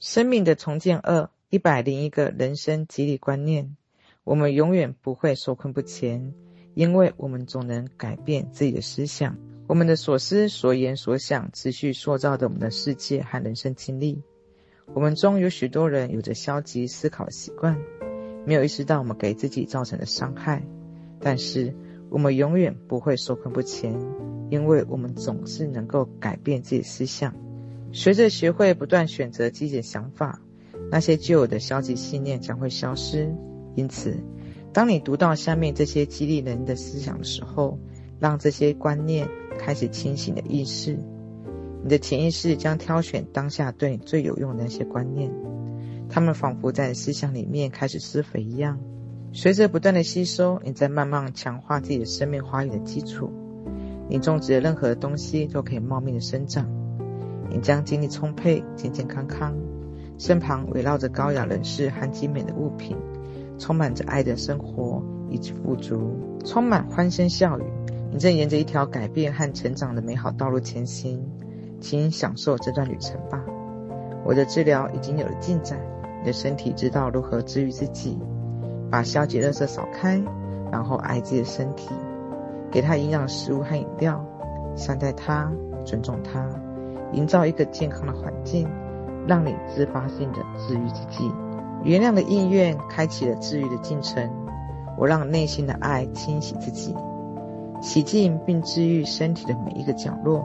生命的重建二，一百零一个人生激励观念。我们永远不会受困不前，因为我们总能改变自己的思想。我们的所思所言所想，持续塑造着我们的世界和人生经历。我们中有许多人有着消极思考的习惯，没有意识到我们给自己造成的伤害。但是，我们永远不会受困不前，因为我们总是能够改变自己的思想。随着学会不断选择积极的想法，那些旧有的消极信念将会消失。因此，当你读到下面这些激励人的思想的时候，让这些观念开始清醒的意识，你的潜意识将挑选当下对你最有用的那些观念，它们仿佛在思想里面开始施肥一样。随着不断的吸收，你在慢慢强化自己的生命花园的基础。你种植的任何东西都可以茂密的生长。你将精力充沛、健健康康，身旁围绕着高雅人士和精美的物品，充满着爱的生活以及富足，充满欢声笑语。你正沿着一条改变和成长的美好道路前行，请享受这段旅程吧。我的治疗已经有了进展，你的身体知道如何治愈自己。把消极垃圾扫开，然后爱自己的身体，给它营养食物和饮料，善待它，尊重它，营造一个健康的环境，让你自发性的治愈自己。原谅的意愿开启了治愈的进程。我让内心的爱清洗自己。洗净并治愈身体的每一个角落，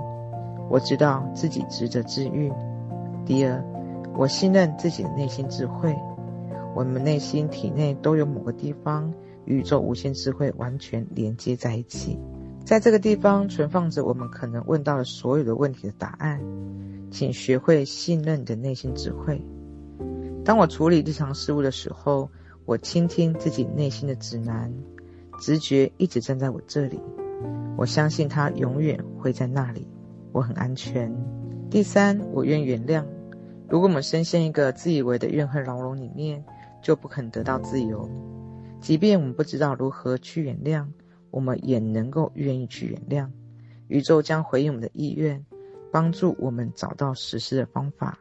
我知道自己值得治愈。第二，我信任自己的内心智慧。我们内心体内都有某个地方，宇宙无限智慧完全连接在一起，在这个地方存放着我们可能问到的所有的问题的答案。请学会信任你的内心智慧。当我处理日常事务的时候，我倾听自己内心的指南，直觉一直站在我这里。我相信它永远会在那里，我很安全。第三，我愿原谅。如果我们深陷一个自以为的怨恨牢笼里面，就不肯得到自由。即便我们不知道如何去原谅，我们也能够愿意去原谅。宇宙将回应我们的意愿，帮助我们找到实施的方法。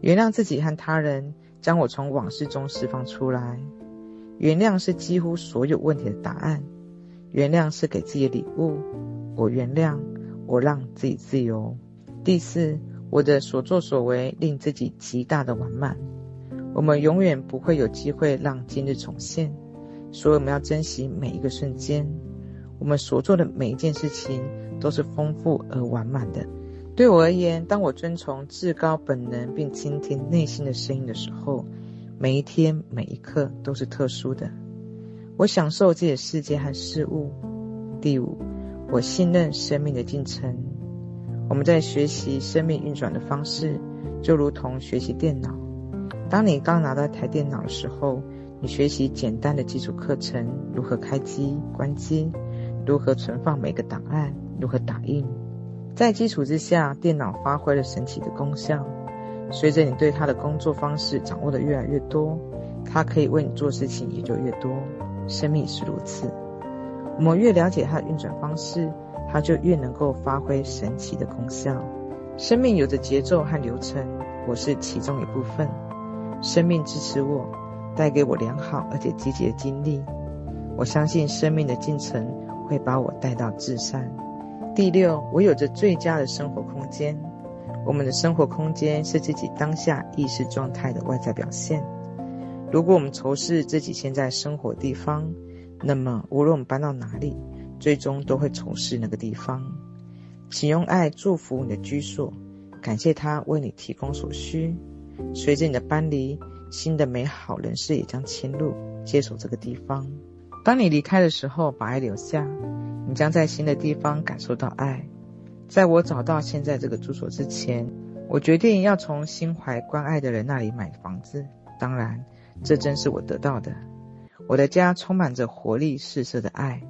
原谅自己和他人，将我从往事中释放出来。原谅是几乎所有问题的答案。原谅是给自己的礼物，我原谅，我让自己自由。第四，我的所作所为令自己极大的完满。我们永远不会有机会让今日重现，所以我们要珍惜每一个瞬间。我们所做的每一件事情都是丰富而完满的。对我而言，当我遵从至高本能并倾听内心的声音的时候，每一天每一刻都是特殊的。我享受自己的世界和事物。第五，我信任生命的进程。我们在学习生命运转的方式，就如同学习电脑。当你刚拿到台电脑的时候，你学习简单的基础课程，如何开机、关机，如何存放每个档案，如何打印。在基础之下，电脑发挥了神奇的功效。随着你对它的工作方式掌握的越来越多，它可以为你做事情也就越多。生命是如此，我们越了解它的运转方式，它就越能够发挥神奇的功效。生命有着节奏和流程，我是其中一部分。生命支持我，带给我良好而且积极的经历。我相信生命的进程会把我带到至善。第六，我有着最佳的生活空间。我们的生活空间是自己当下意识状态的外在表现。如果我们仇视自己现在生活地方，那么无论我们搬到哪里，最终都会仇视那个地方。请用爱祝福你的居所，感谢他为你提供所需。随着你的搬离，新的美好人事也将迁入，接手这个地方。当你离开的时候，把爱留下，你将在新的地方感受到爱。在我找到现在这个住所之前，我决定要从心怀关爱的人那里买房子。当然。这真是我得到的。我的家充满着活力四射的爱。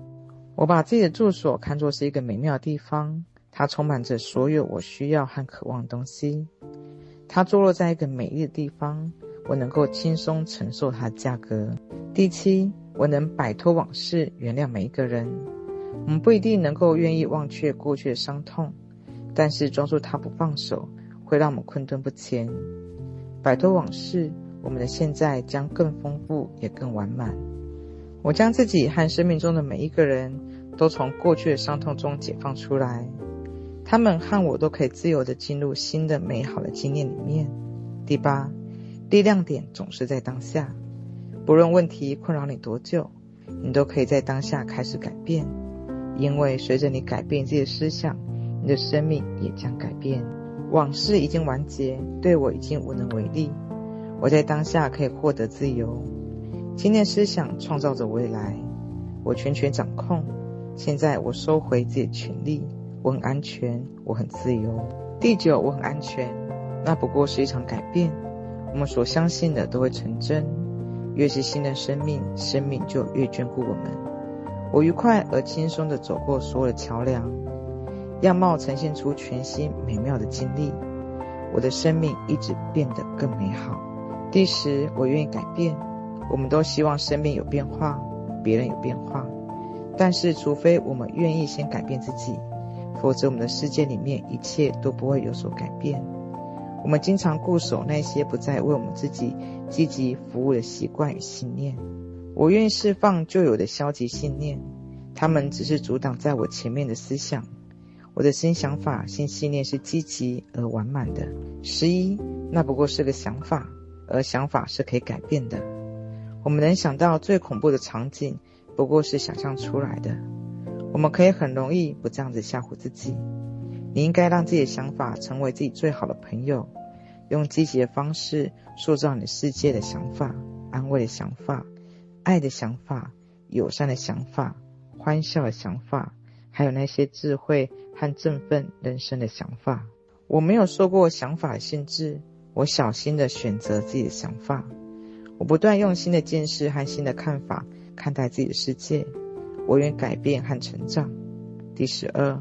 我把自己的住所看作是一个美妙的地方，它充满着所有我需要和渴望的东西。它坐落在一个美丽的地方，我能够轻松承受它的价格。第七，我能摆脱往事，原谅每一个人。我们不一定能够愿意忘却过去的伤痛，但是抓住它不放手，会让我们困顿不前。摆脱往事，我们的现在将更丰富，也更完满。我将自己和生命中的每一个人都从过去的伤痛中解放出来，他们和我都可以自由地进入新的美好的经验里面。第八，力量点总是在当下，不论问题困扰你多久，你都可以在当下开始改变，因为随着你改变自己的思想，你的生命也将改变。往事已经完结，对我已经无能为力。我在当下可以获得自由。今天思想创造着未来，我全权掌控。现在我收回自己的权利，我很安全，我很自由。第九，我很安全，那不过是一场改变。我们所相信的都会成真。越是新的生命，生命就越眷顾我们。我愉快而轻松地走过所有的桥梁，样貌呈现出全新美妙的经历。我的生命一直变得更美好。第十，我愿意改变。我们都希望生命有变化，别人有变化，但是除非我们愿意先改变自己，否则我们的世界里面一切都不会有所改变。我们经常固守那些不再为我们自己积极服务的习惯与信念。我愿意释放旧有的消极信念，他们只是阻挡在我前面的思想。我的新想法、新信念是积极而完满的。十一，那不过是个想法。而想法是可以改变的。我们能想到最恐怖的场景，不过是想象出来的。我们可以很容易不这样子吓唬自己。你应该让自己的想法成为自己最好的朋友，用积极的方式塑造你的世界的想法、安慰的想法、爱的想法、友善的想法、欢笑的想法，还有那些智慧和振奋人生的想法。我没有受过想法的限制。我小心地选择自己的想法，我不断用新的见识和新的看法看待自己的世界。我愿改变和成长。第十二，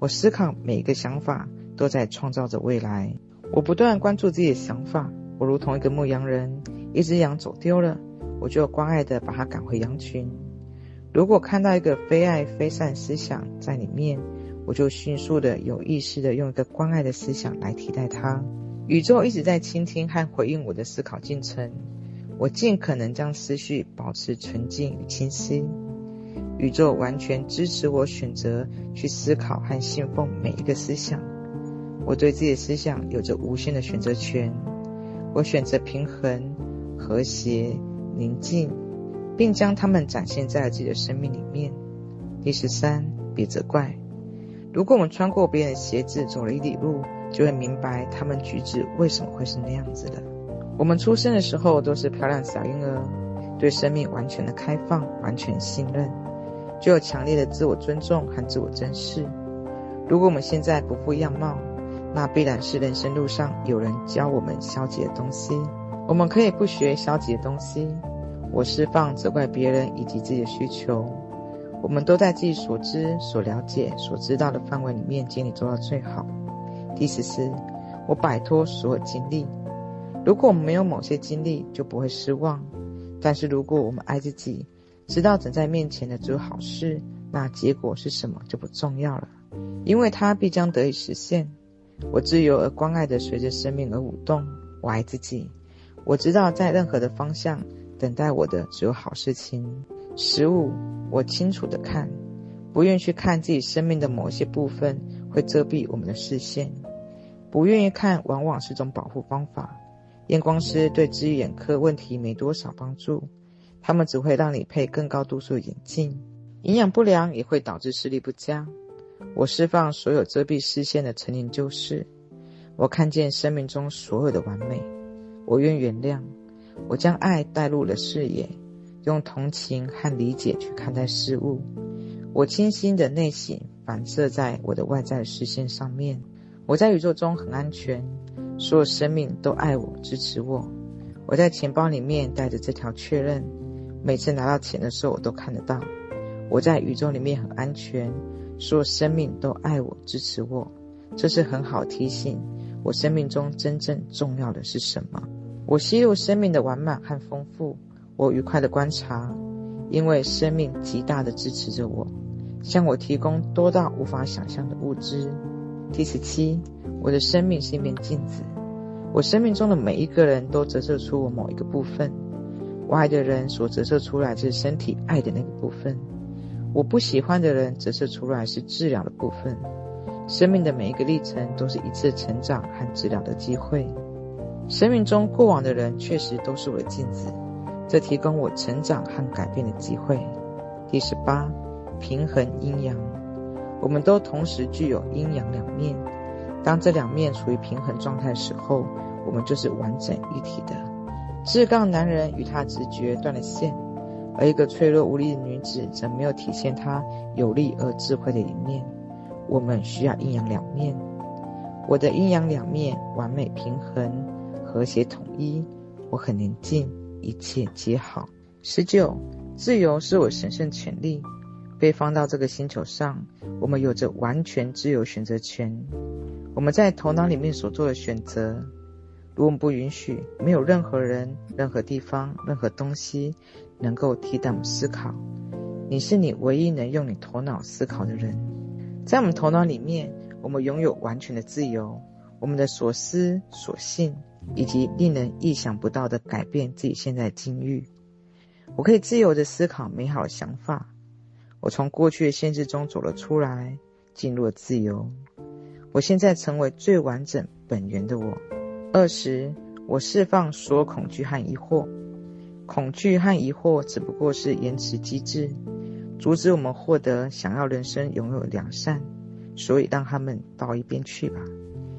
我思考每一个想法都在创造着未来。我不断关注自己的想法。我如同一个牧羊人，一只羊走丢了，我就关爱地把它赶回羊群。如果看到一个非爱非善思想在里面，我就迅速地有意识地用一个关爱的思想来替代它。宇宙一直在倾听和回应我的思考进程，我尽可能将思绪保持纯净与清晰。宇宙完全支持我选择去思考和信奉每一个思想。我对自己的思想有着无限的选择权。我选择平衡、和谐、宁静，并将它们展现在自己的生命里面。第十三，别责怪。如果我们穿过别人的鞋子走了一里路，就会明白他们举止为什么会是那样子的。我们出生的时候都是漂亮小婴儿，对生命完全的开放，完全信任，具有强烈的自我尊重和自我珍视。如果我们现在不复样貌，那必然是人生路上有人教我们消极的东西。我们可以不学消极的东西。我释放责怪别人以及自己的需求。我们都在自己所知、所了解、所知道的范围里面尽力做到最好。第十四，我摆脱所有经历。如果我们没有某些经历，就不会失望。但是如果我们爱自己，知道等在面前的只有好事，那结果是什么就不重要了，因为它必将得以实现。我自由而关爱的随着生命而舞动。我爱自己，我知道在任何的方向等待我的只有好事情。十五，我清楚的看，不愿去看自己生命的某些部分，会遮蔽我们的视线。不愿意看，往往是种保护方法。验光师对治愈眼科问题没多少帮助，他们只会让你配更高度数眼镜。营养不良也会导致视力不佳。我释放所有遮蔽视线的陈年旧事。我看见生命中所有的完美。我愿原谅。我将爱带入了视野，用同情和理解去看待事物。我清新的内心反射在我的外在视线上面。我在宇宙中很安全，所有生命都爱我、支持我。我在钱包里面带着这条确认，每次拿到钱的时候我都看得到。我在宇宙里面很安全，所有生命都爱我、支持我。这是很好提醒我生命中真正重要的是什么。我吸入生命的完满和丰富。我愉快的观察，因为生命极大的支持着我，向我提供多到无法想象的物资。第十七，我的生命是一面镜子，我生命中的每一个人都折射出我某一个部分。我爱的人所折射出来是身体爱的那个部分，我不喜欢的人折射出来是治疗的部分。生命的每一个历程都是一次成长和治疗的机会。生命中过往的人确实都是我的镜子，这提供我成长和改变的机会。第十八，平衡阴阳。我们都同时具有阴阳两面，当这两面处于平衡状态时候，我们就是完整一体的。志刚男人与他直觉断了线，而一个脆弱无力的女子则没有体现她有力而智慧的一面。我们需要阴阳两面，我的阴阳两面完美平衡、和谐统一。我很宁静，一切皆好。十九，自由是我神圣权利。被放到这个星球上，我们有着完全自由选择权。我们在头脑里面所做的选择，如果我们不允许，没有任何人、任何地方、任何东西能够替代我们思考。你是你唯一能用你头脑思考的人。在我们头脑里面，我们拥有完全的自由。我们的所思所信，以及令人意想不到的改变自己现在的境遇。我可以自由地思考美好的想法。我从过去的限制中走了出来，进入了自由。我现在成为最完整本源的我。二十，我释放所有恐惧和疑惑。恐惧和疑惑只不过是延迟机制。阻止我们获得想要人生拥有良善，所以让他们到一边去吧。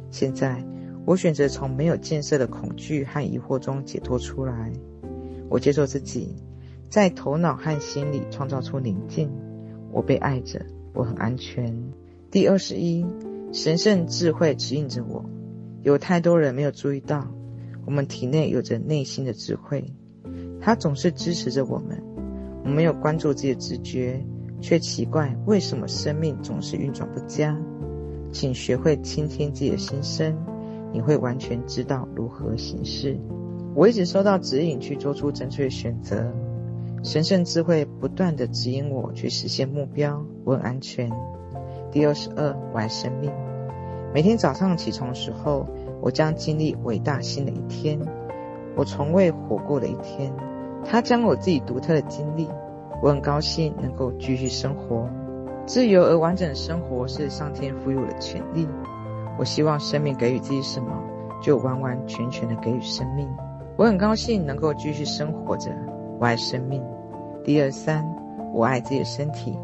现在，我选择从没有建设的恐惧和疑惑中解脱出来。我接受自己，在头脑和心里创造出宁静。我被爱着，我很安全。第二十一，神圣智慧指引着我。有太多人没有注意到，我们体内有着内心的智慧，它总是支持着我们。我没有关注自己的直觉，却奇怪为什么生命总是运转不佳。请学会倾听自己的心声，你会完全知道如何行事。我一直收到指引去做出正确的选择，神圣智慧不断地指引我去实现目标。我很安全。第二十二，我爱生命。每天早上起床的时候，我将经历伟大新的一天，我从未活过的一天。他将我自己独特的经历，我很高兴能够继续生活。自由而完整的生活是上天赋予我的权利。我希望生命给予自己什么，就完完全全的给予生命。我很高兴能够继续生活着。我爱生命。第二三，我爱自己的身体。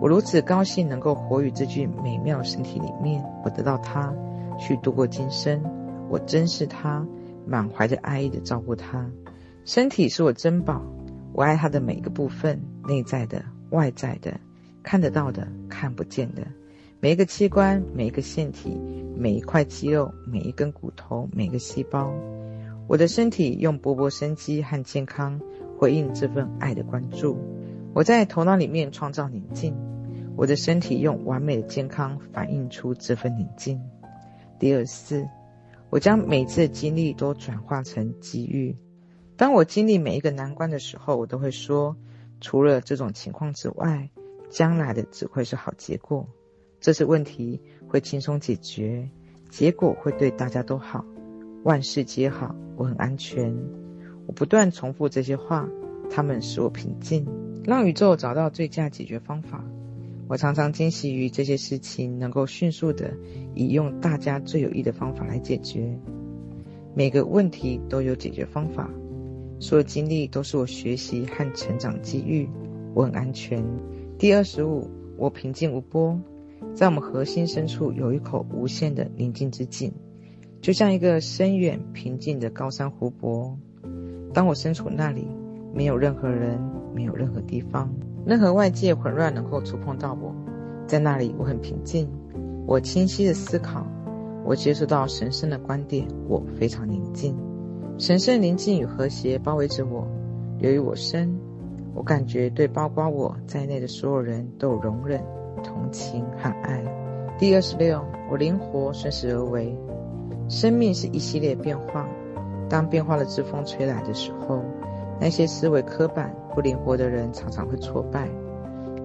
我如此高兴能够活于这具美妙身体里面。我得到它，去度过今生。我珍视它，满怀着爱意的照顾它。身体是我珍宝，我爱它的每一个部分，内在的、外在的，看得到的、看不见的，每一个器官、每一个腺体、每一块肌肉、每一根骨头、每个细胞。我的身体用勃勃生机和健康回应这份爱的关注。我在头脑里面创造宁静，我的身体用完美的健康反映出这份宁静。第二四，我将每次的经历都转化成机遇。当我经历每一个难关的时候，我都会说：除了这种情况之外，将来的只会是好结果。这次问题会轻松解决，结果会对大家都好，万事皆好，我很安全。我不断重复这些话，它们使我平静，让宇宙找到最佳解决方法。我常常惊喜于这些事情能够迅速地以用大家最有益的方法来解决。每个问题都有解决方法。所有经历都是我学习和成长机遇，我很安全。第二十五，我平静无波，在我们核心深处有一口无限的宁静之井，就像一个深远平静的高山湖泊。当我身处那里，没有任何人，没有任何地方，任何外界混乱能够触碰到我。在那里，我很平静，我清晰的思考，我接触到神圣的观点，我非常宁静。神圣宁静与和谐包围着我，由于我生，我感觉对包括我在内的所有人都有容忍、同情和爱。第二十六，我灵活顺势而为。生命是一系列变化，当变化的之风吹来的时候，那些思维刻板、不灵活的人常常会挫败，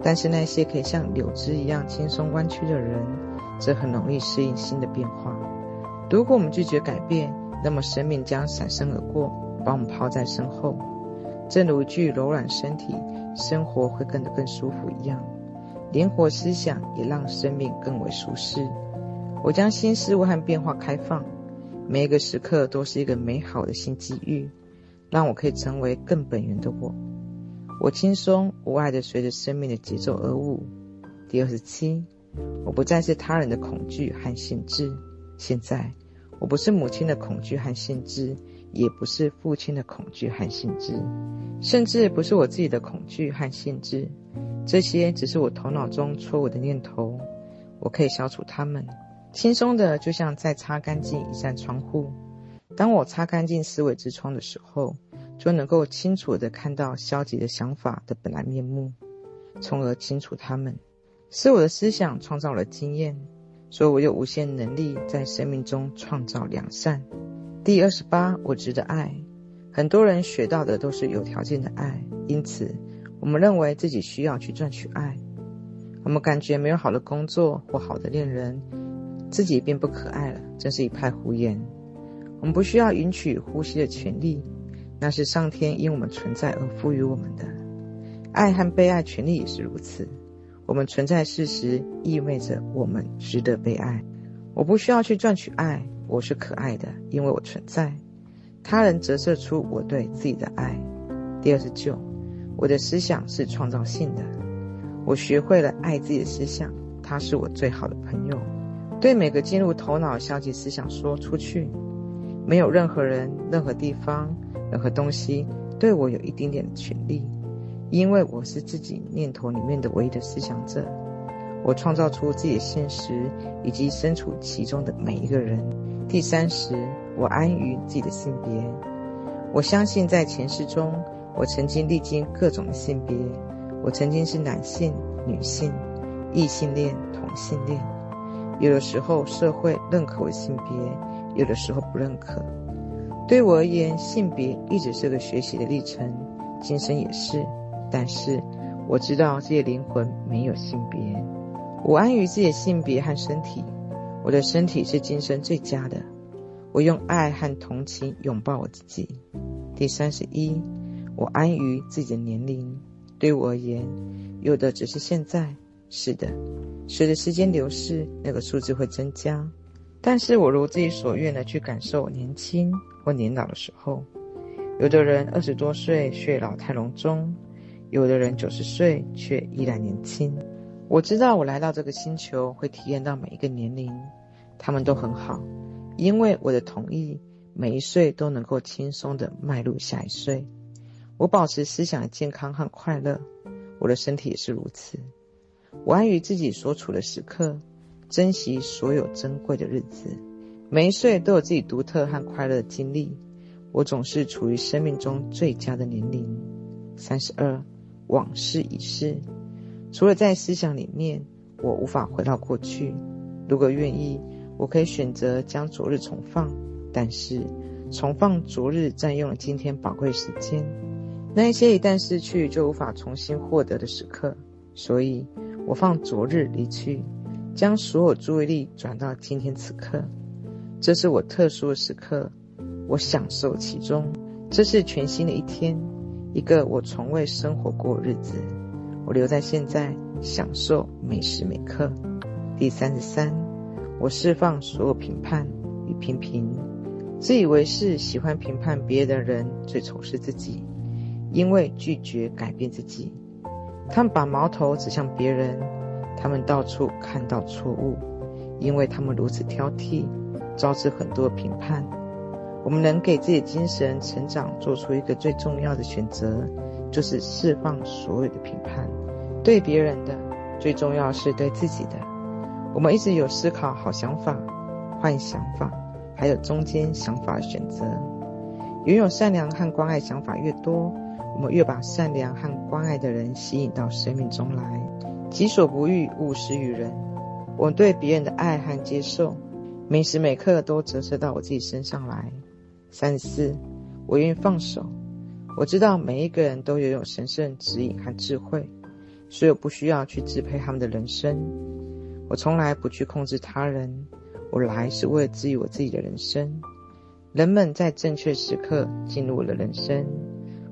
但是那些可以像柳枝一样轻松弯曲的人，则很容易适应新的变化。如果我们拒绝改变，那么生命将闪身而过，把我们抛在身后。正如一具柔软身体，生活会变得更舒服一样。灵活思想也让生命更为舒适。我将新事物和变化开放，每一个时刻都是一个美好的新机遇，让我可以成为更本源的我。我轻松无碍的随着生命的节奏而舞。第二十七，我不再是他人的恐惧和限制。现在，我不是母亲的恐惧和限制，也不是父亲的恐惧和限制，甚至不是我自己的恐惧和限制。这些只是我头脑中错误的念头，我可以消除它们，轻松的就像在擦干净一扇窗户。当我擦干净思维之窗的时候，就能够清楚的看到消极的想法的本来面目，从而清除它们。是我的思想创造了经验，所以我有无限能力在生命中创造良善。第二十八，我值得爱。很多人学到的都是有条件的爱，因此。我们认为自己需要去赚取爱，我们感觉没有好的工作或好的恋人，自己便不可爱了，真是一派胡言。我们不需要允许呼吸的权利，那是上天因我们存在而赋予我们的。爱和被爱权利也是如此。我们存在事实意味着我们值得被爱。我不需要去赚取爱，我是可爱的，因为我存在。他人折射出我对自己的爱。第二十九。我的思想是创造性的，我学会了爱自己的思想，它是我最好的朋友。对每个进入头脑消极思想说出去，没有任何人、任何地方、任何东西对我有一丁点的权利，因为我是自己念头里面的唯一的思想者。我创造出自己的现实，以及身处其中的每一个人。第三十，我安于自己的性别，我相信在前世中。我曾经历经各种的性别，我曾经是男性、女性、异性恋、同性恋。有的时候社会认可我的性别，有的时候不认可。对我而言，性别一直是个学习的历程，今生也是。但是我知道这些灵魂没有性别，我安于自己的性别和身体，我的身体是今生最佳的。我用爱和同情拥抱我自己。第三十一。我安于自己的年龄，对我而言，有的只是现在。是的，随着时间流逝，那个数字会增加。但是我如自己所愿的去感受年轻或年老的时候。有的人二十多岁却老态龙钟，有的人九十岁却依然年轻。我知道我来到这个星球会体验到每一个年龄，他们都很好，因为我的同意，每一岁都能够轻松地迈入下一岁。我保持思想的健康和快乐，我的身体也是如此。我安于自己所处的时刻，珍惜所有珍贵的日子。每一岁都有自己独特和快乐的经历。我总是处于生命中最佳的年龄。三十二，往事已逝。除了在思想里面，我无法回到过去。如果愿意，我可以选择将昨日重放，但是重放昨日占用了今天宝贵时间。那一些一旦失去就无法重新获得的时刻，所以我放昨日离去，将所有注意力转到今天此刻。这是我特殊的时刻，我享受其中。这是全新的一天，一个我从未生活过日子。我留在现在，享受每时每刻。第三十三，我释放所有评判与批评。自以为是、喜欢评判别人的人，最仇视自己。因为拒绝改变自己，他们把矛头指向别人，他们到处看到错误，因为他们如此挑剔，招致很多评判。我们能给自己精神成长做出一个最重要的选择，就是释放所有的评判，对别人的，最重要是对自己的。我们一直有思考好想法、坏想法，还有中间想法的选择。拥有善良和关爱想法越多，我们越把善良和关爱的人吸引到生命中来，己所不欲，勿施于人。我对别人的爱和接受，每时每刻都折射到我自己身上来。三十四，我愿意放手。我知道每一个人都拥有神圣指引和智慧，所以我不需要去支配他们的人生。我从来不去控制他人，我来是为了治愈我自己的人生。人们在正确时刻进入了人生，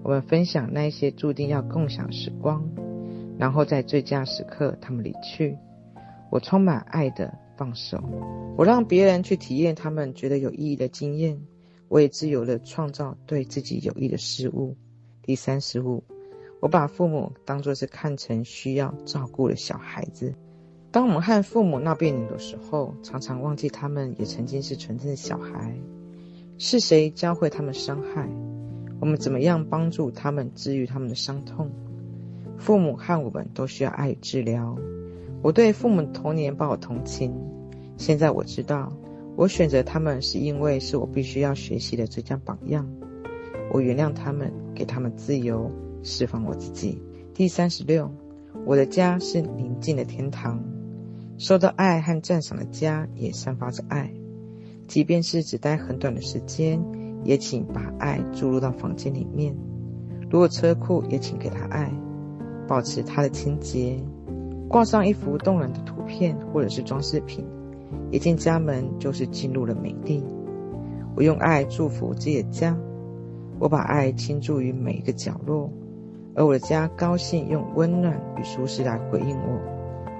我们分享那些注定要共享时光，然后在最佳时刻他们离去。我充满爱的放手，我让别人去体验他们觉得有意义的经验，我也自由地创造对自己有益的事物。第三十五，我把父母当作是看成需要照顾的小孩子。当我们和父母闹别扭的时候，常常忘记他们也曾经是纯真的小孩。是谁教会他们伤害？我们怎么样帮助他们治愈他们的伤痛？父母和我们都需要爱与治疗。我对父母童年抱有同情，现在我知道，我选择他们是因为是我必须要学习的最佳榜样。我原谅他们，给他们自由，释放我自己。第三十六，我的家是宁静的天堂，受到爱和赞赏的家也散发着爱。即便是只待很短的时间，也请把爱注入到房间里面。如果车库，也请给他爱，保持它的清洁，挂上一幅动人的图片或者是装饰品。一进家门就是进入了美丽。我用爱祝福自己的家，我把爱倾注于每一个角落，而我的家高兴用温暖与舒适来回应我。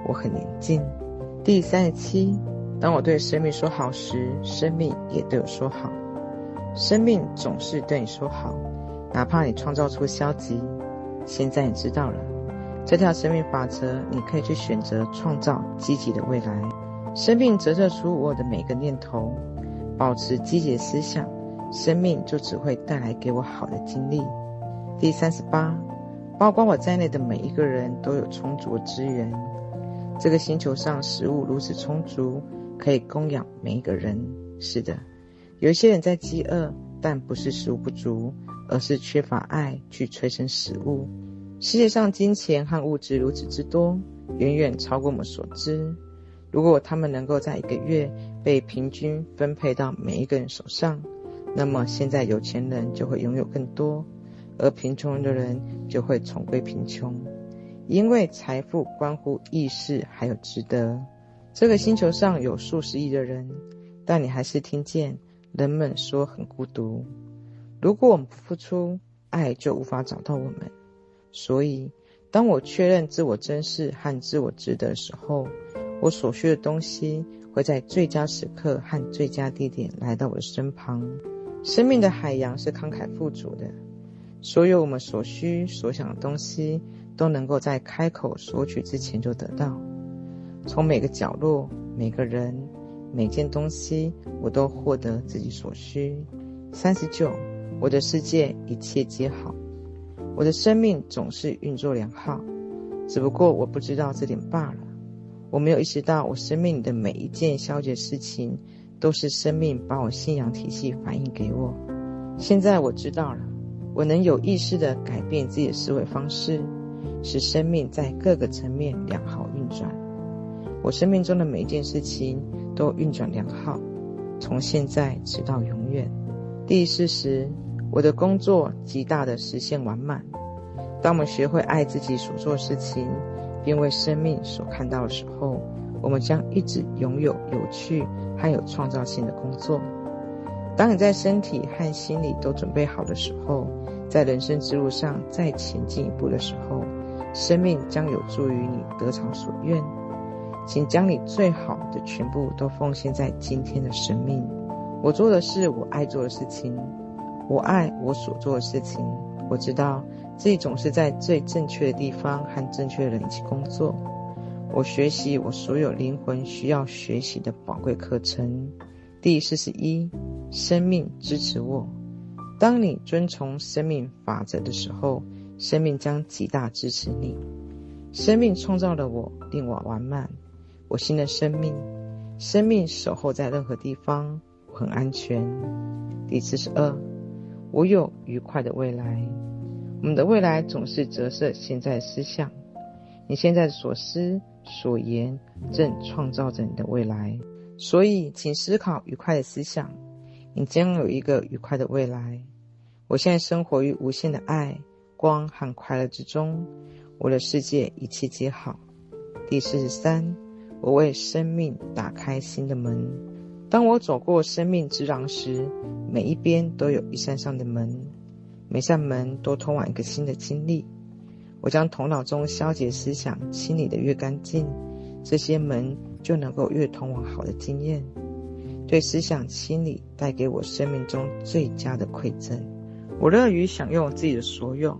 我很宁静。第三十七。当我对生命说好时，生命也对我说好。生命总是对你说好，哪怕你创造出消极。现在你知道了，这条生命法则，你可以去选择创造积极的未来。生命折射出我的每个念头，保持积极的思想，生命就只会带来给我好的经历。第三十八，包括我在内的每一个人都有充足的资源。这个星球上食物如此充足。可以供养每一个人。是的，有一些人在饥饿，但不是食物不足，而是缺乏爱去催生食物。世界上金钱和物质如此之多，远远超过我们所知。如果他们能够在一个月被平均分配到每一个人手上，那么现在有钱人就会拥有更多，而贫穷的人就会重归贫穷。因为财富关乎意识，还有值得。这个星球上有数十亿的人，但你还是听见人们说很孤独。如果我们不付出，爱就无法找到我们。所以，当我确认自我珍视和自我值得的时候，我所需的东西会在最佳时刻和最佳地点来到我的身旁。生命的海洋是慷慨富足的，所有我们所需所想的东西都能够在开口索取之前就得到。从每个角落、每个人、每件东西，我都获得自己所需。三十九，我的世界一切皆好，我的生命总是运作良好，只不过我不知道这点罢了。我没有意识到，我生命里的每一件消极事情，都是生命把我信仰体系反映给我。现在我知道了，我能有意识地改变自己的思维方式，使生命在各个层面良好运转。我生命中的每一件事情都运转良好，从现在直到永远。第四十，我的工作极大的实现完满。当我们学会爱自己所做事情，并为生命所看到的时候，我们将一直拥有有趣还有创造性的工作。当你在身体和心理都准备好的时候，在人生之路上再前进一步的时候，生命将有助于你得偿所愿。请将你最好的全部都奉献在今天的生命。我做的是我爱做的事情，我爱我所做的事情。我知道自己总是在最正确的地方和正确的人一起工作。我学习我所有灵魂需要学习的宝贵课程。第四十一，生命支持我。当你遵从生命法则的时候，生命将极大支持你。生命创造了我，令我完满。我新的生命，生命守候在任何地方，我很安全。第四十二，我有愉快的未来。我们的未来总是折射现在的思想，你现在所思所言正创造着你的未来。所以，请思考愉快的思想，你将有一个愉快的未来。我现在生活于无限的爱、光和快乐之中，我的世界一切皆好。第四十三。我为生命打开新的门。当我走过生命之廊时，每一边都有一扇扇的门，每扇门都通往一个新的经历。我将头脑中消极思想清理得越干净，这些门就能够越通往好的经验。对思想清理带给我生命中最佳的馈赠。我乐于享用自己的所有。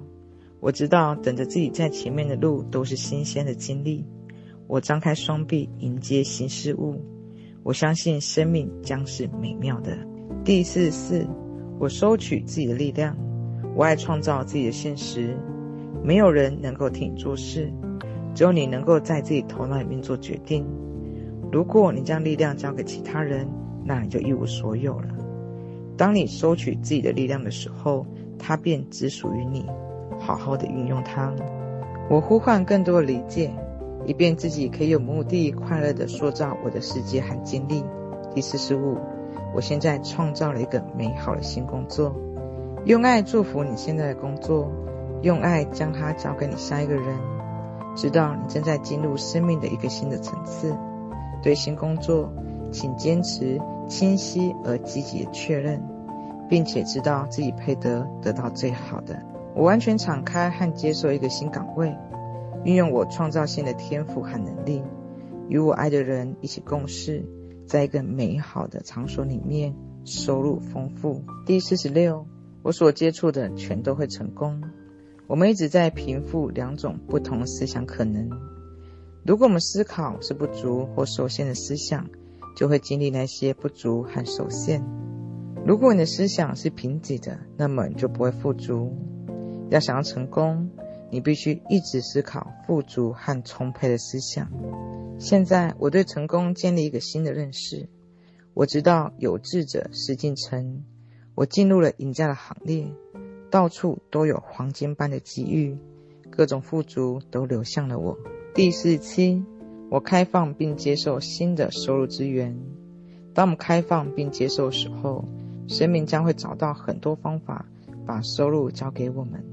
我知道等着自己在前面的路都是新鲜的经历。我张开双臂迎接新事物。我相信生命将是美妙的。第四十四，我收取自己的力量。我爱创造自己的现实。没有人能够替你做事，只有你能够在自己头脑里面做决定。如果你将力量交给其他人，那你就一无所有了。当你收取自己的力量的时候，它便只属于你。好好的运用它。我呼唤更多的理解。以便自己可以有目的、快乐地塑造我的世界和经历。第四十五，我现在创造了一个美好的新工作。用爱祝福你现在的工作，用爱将它交给你下一个人。知道你正在进入生命的一个新的层次。对新工作，请坚持清晰而积极的确认，并且知道自己配得得到最好的。我完全敞开和接受一个新岗位。运用我创造性的天赋和能力，与我爱的人一起共事，在一个美好的场所里面，收入丰富。第四十六，我所接触的全都会成功。我们一直在平复两种不同思想可能。如果我们思考是不足或受限的思想，就会经历那些不足和受限。如果你的思想是贫瘠的，那么你就不会富足。要想要成功，你必须一直思考富足和充沛的思想。现在我对成功建立一个新的认识。我知道有志者事竟成。我进入了赢家的行列，到处都有黄金般的机遇，各种富足都流向了我。第四期，我开放并接受新的收入资源。当我们开放并接受的时候，生命将会找到很多方法把收入交给我们。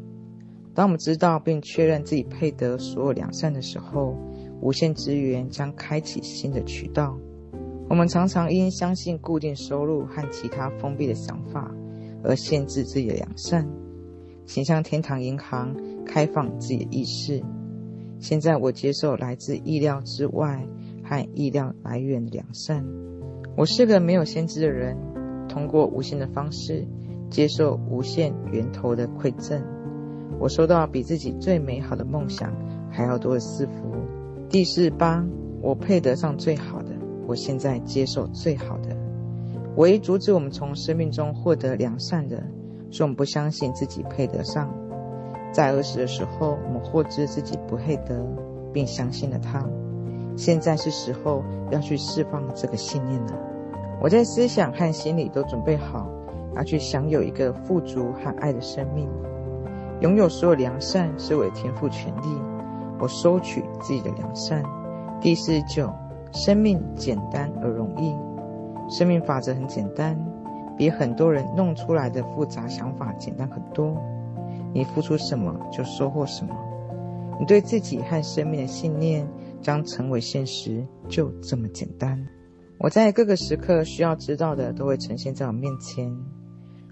当我们知道并确认自己配得所有良善的时候，无限资源将开启新的渠道。我们常常因相信固定收入和其他封闭的想法而限制自己的良善。请向天堂银行开放自己的意识。现在我接受来自意料之外和意料来源的良善。我是个没有先知的人，通过无限的方式接受无限源头的馈赠。我收到比自己最美好的梦想还要多的赐福。第四八，我配得上最好的。我现在接受最好的。唯一阻止我们从生命中获得良善的，是我们不相信自己配得上。在儿时的时候，我们获知自己不配得，并相信了它。现在是时候要去释放这个信念了。我在思想和心里都准备好，要去享有一个富足和爱的生命。拥有所有良善是我的天赋权利，我收取自己的良善。第四十九，生命简单而容易。生命法则很简单，比很多人弄出来的复杂想法简单很多。你付出什么就收获什么，你对自己和生命的信念将成为现实，就这么简单。我在各个时刻需要知道的都会呈现在我面前。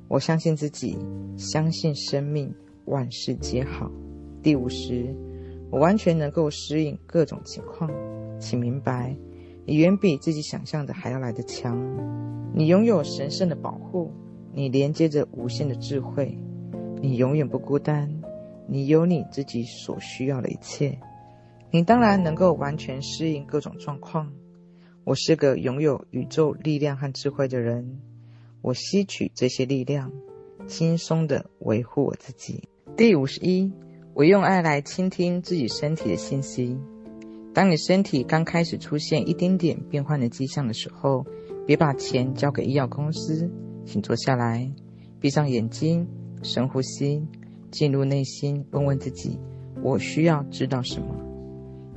我相信自己，相信生命。万事皆好。第五十，我完全能够适应各种情况。请明白，你远比自己想象的还要来得强。你拥有神圣的保护，你连接着无限的智慧，你永远不孤单。你有你自己所需要的一切。你当然能够完全适应各种状况。我是个拥有宇宙力量和智慧的人。我吸取这些力量，轻松地维护我自己。第五十一，我用爱来倾听自己身体的信息。当你身体刚开始出现一丁点变换的迹象的时候，别把钱交给医药公司，请坐下来，闭上眼睛，深呼吸，进入内心，问问自己：我需要知道什么？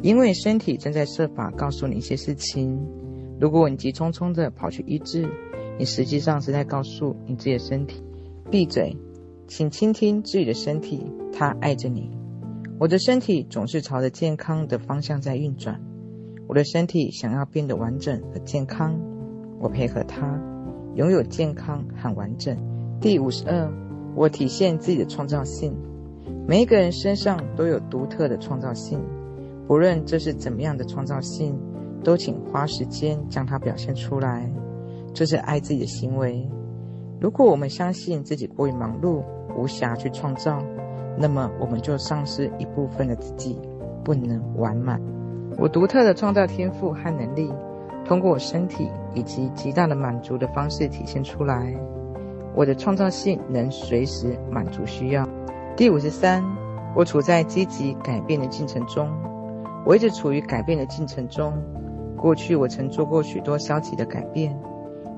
因为身体正在设法告诉你一些事情。如果你急匆匆地跑去医治，你实际上是在告诉你自己的身体：闭嘴。请倾听自己的身体，它爱着你。我的身体总是朝着健康的方向在运转。我的身体想要变得完整和健康。我配合它，拥有健康和完整。第五十二，我体现自己的创造性。每一个人身上都有独特的创造性，不论这是怎么样的创造性，都请花时间将它表现出来。这是爱自己的行为。如果我们相信自己过于忙碌，无暇去创造，那么我们就丧失一部分的自己，不能完满。我独特的创造天赋和能力，通过我身体以及极大的满足的方式体现出来。我的创造性能随时满足需要。第五十三，我处在积极改变的进程中。我一直处于改变的进程中。过去我曾做过许多消极的改变，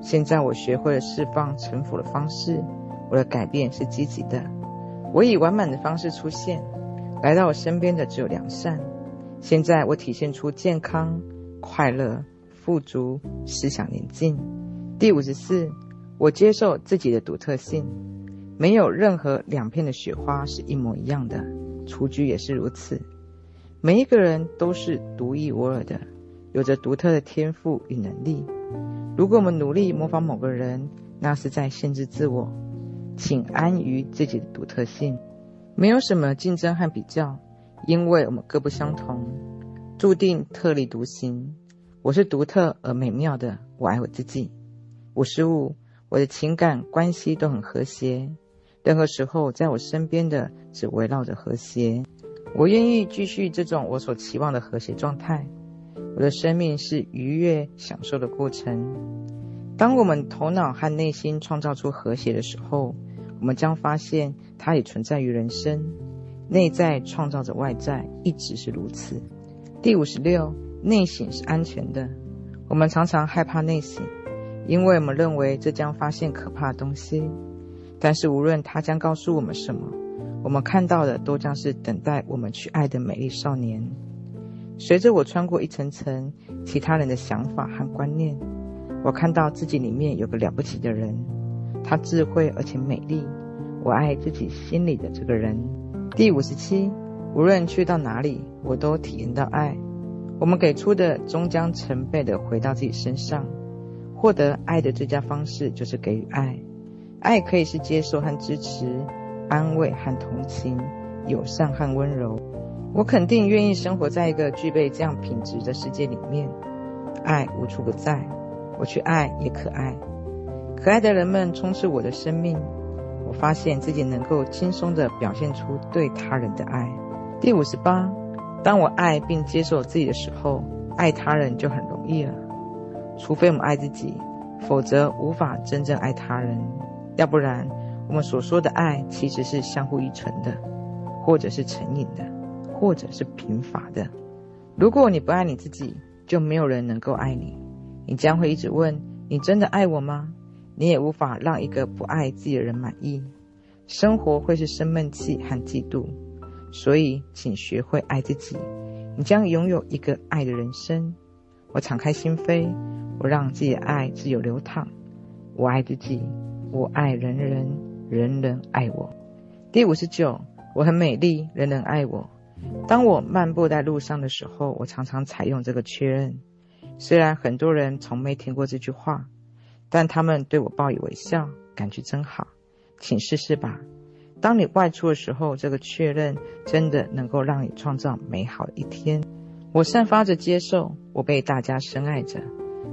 现在我学会了释放臣服的方式。我的改变是积极的。我以完满的方式出现，来到我身边的只有良善。现在我体现出健康、快乐、富足、思想宁静。第五十四，我接受自己的独特性，没有任何两片的雪花是一模一样的，雏菊也是如此。每一个人都是独一无二的，有着独特的天赋与能力。如果我们努力模仿某个人，那是在限制自我。请安于自己的独特性，没有什么竞争和比较，因为我们各不相同，注定特立独行。我是独特而美妙的，我爱我自己。五十五，我的情感关系都很和谐，任何时候在我身边的只围绕着和谐。我愿意继续这种我所期望的和谐状态。我的生命是愉悦享受的过程。当我们头脑和内心创造出和谐的时候，我们将发现它也存在于人生。内在创造着外在，一直是如此。第五十六，内省是安全的。我们常常害怕内省，因为我们认为这将发现可怕的东西。但是无论它将告诉我们什么，我们看到的都将是等待我们去爱的美丽少年。随着我穿过一层层其他人的想法和观念。我看到自己里面有个了不起的人，他智慧而且美丽。我爱自己心里的这个人。第五十七，无论去到哪里，我都体验到爱。我们给出的终将成倍的回到自己身上。获得爱的最佳方式就是给予爱。爱可以是接受和支持，安慰和同情，友善和温柔。我肯定愿意生活在一个具备这样品质的世界里面。爱无处不在。我去爱也可爱，可爱的人们充斥我的生命。我发现自己能够轻松地表现出对他人的爱。第五十八，当我爱并接受自己的时候，爱他人就很容易了。除非我们爱自己，否则无法真正爱他人。要不然，我们所说的爱其实是相互依存的，或者是成瘾的，或者是贫乏的。如果你不爱你自己，就没有人能够爱你。你将会一直问：“你真的爱我吗？”你也无法让一个不爱自己的人满意。生活会是生闷气和嫉妒，所以请学会爱自己。你将拥有一个爱的人生。我敞开心扉，我让自己的爱自由流淌。我爱自己，我爱人人，人人爱我。第五十九，我很美丽，人人爱我。当我漫步在路上的时候，我常常采用这个确认。虽然很多人从没听过这句话，但他们对我报以微笑，感觉真好。请试试吧。当你外出的时候，这个确认真的能够让你创造美好的一天。我散发着接受，我被大家深爱着，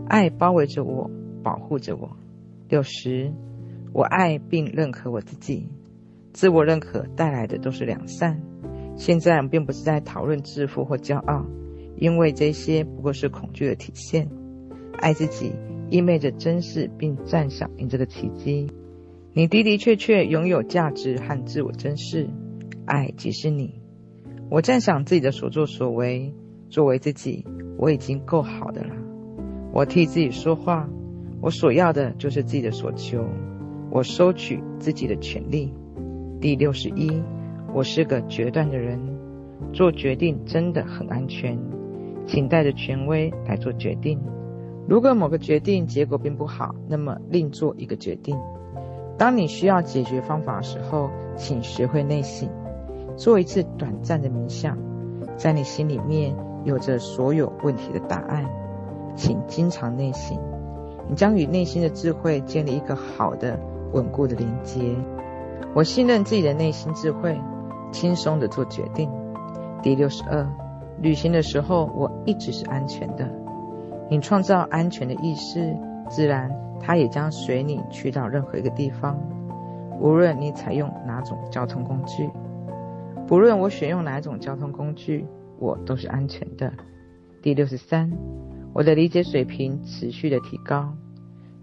爱包围着我，保护着我。六十，我爱并认可我自己。自我认可带来的都是良善。现在我们并不是在讨论自负或骄傲。因为这些不过是恐惧的体现。爱自己意味着珍视并赞赏你这个奇迹。你的的确确拥有价值和自我珍视。爱即是你。我赞赏自己的所作所为。作为自己，我已经够好的了。我替自己说话。我所要的就是自己的所求。我收取自己的权利。第六十一，我是个决断的人。做决定真的很安全。请带着权威来做决定。如果某个决定结果并不好，那么另做一个决定。当你需要解决方法的时候，请学会内省，做一次短暂的冥想，在你心里面有着所有问题的答案。请经常内省，你将与内心的智慧建立一个好的、稳固的连接。我信任自己的内心智慧，轻松地做决定。第六十二，旅行的时候，我一直是安全的。你创造安全的意识，自然它也将随你去到任何一个地方。无论你采用哪种交通工具，不论我选用哪种交通工具，我都是安全的。第六十三，我的理解水平持续的提高。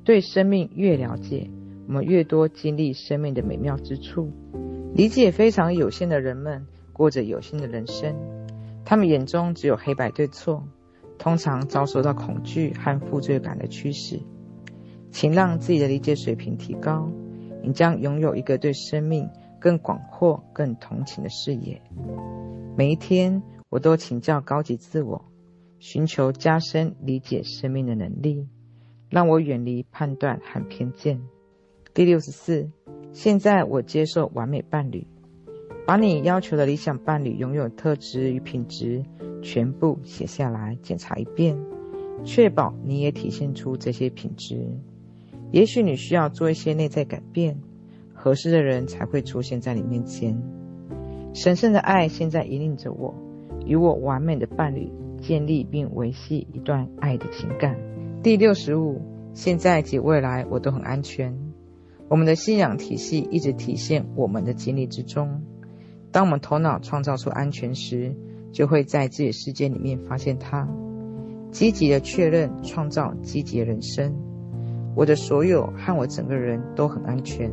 对生命越了解，我们越多经历生命的美妙之处。理解非常有限的人们过着有限的人生，他们眼中只有黑白对错，通常遭受到恐惧和负罪感的驱使。请让自己的理解水平提高。你将拥有一个对生命更广阔、更同情的视野。每一天，我都请教高级自我，寻求加深理解生命的能力，让我远离判断和偏见。第六十四，现在我接受完美伴侣。把你要求的理想伴侣拥有特质与品质全部写下来，检查一遍，确保你也体现出这些品质。也许你需要做一些内在改变，合适的人才会出现在你面前。神圣的爱现在引领着我，与我完美的伴侣建立并维系一段爱的情感。第六十五，现在及未来我都很安全。我们的信仰体系一直体现我们的经历之中。当我们头脑创造出安全时，就会在自己的世界里面发现它。积极的确认创造积极的人生。我的所有和我整个人都很安全。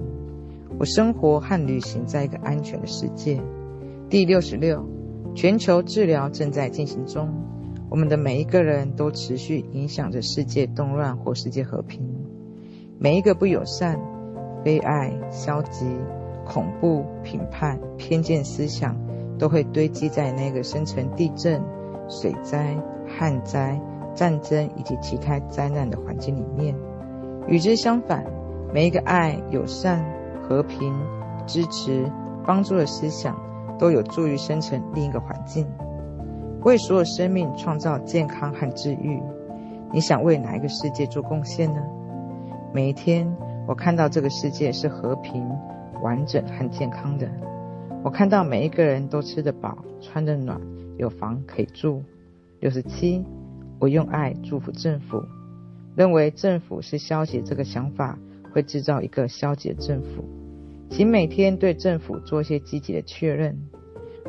我生活和旅行在一个安全的世界。第六十六，全球治疗正在进行中。我们的每一个人都持续影响着世界动乱或世界和平。每一个不友善、非爱、消极、恐怖、评判、偏见思想，都会堆积在那个生成地震、水灾、旱灾、战争以及其他灾难的环境里面。与之相反，每一个爱、友善、和平、支持、帮助的思想，都有助于生成另一个环境，为所有生命创造健康和治愈。你想为哪一个世界做贡献呢？每一天，我看到这个世界是和平、完整和健康的。我看到每一个人都吃得饱、穿得暖、有房可以住。六十七，我用爱祝福政府。认为政府是消极这个想法会制造一个消极的政府，请每天对政府做一些积极的确认。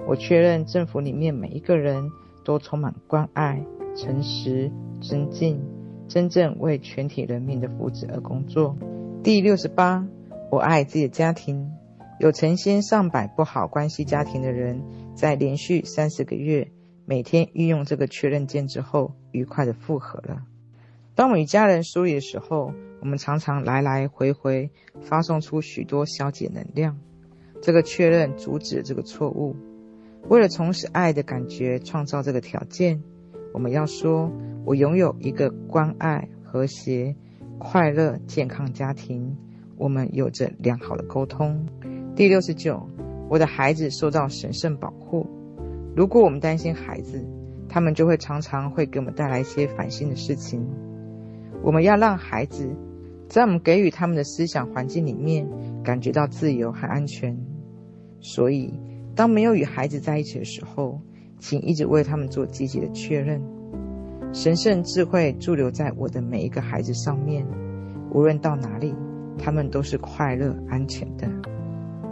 我确认政府里面每一个人都充满关爱、诚实、尊敬，真正为全体人民的福祉而工作。第六十八，我爱自己的家庭。有成千上百不好关系家庭的人，在连续三十个月每天运用这个确认键之后，愉快地复合了。当我们与家人疏离的时候，我们常常来来回回发送出许多消解能量。这个确认阻止了这个错误。为了重拾爱的感觉，创造这个条件，我们要说：“我拥有一个关爱、和谐、快乐、健康家庭。我们有着良好的沟通。”第六十九，我的孩子受到神圣保护。如果我们担心孩子，他们就会常常会给我们带来一些烦心的事情。我们要让孩子在我们给予他们的思想环境里面感觉到自由和安全。所以，当没有与孩子在一起的时候，请一直为他们做积极的确认。神圣智慧驻留在我的每一个孩子上面，无论到哪里，他们都是快乐、安全的。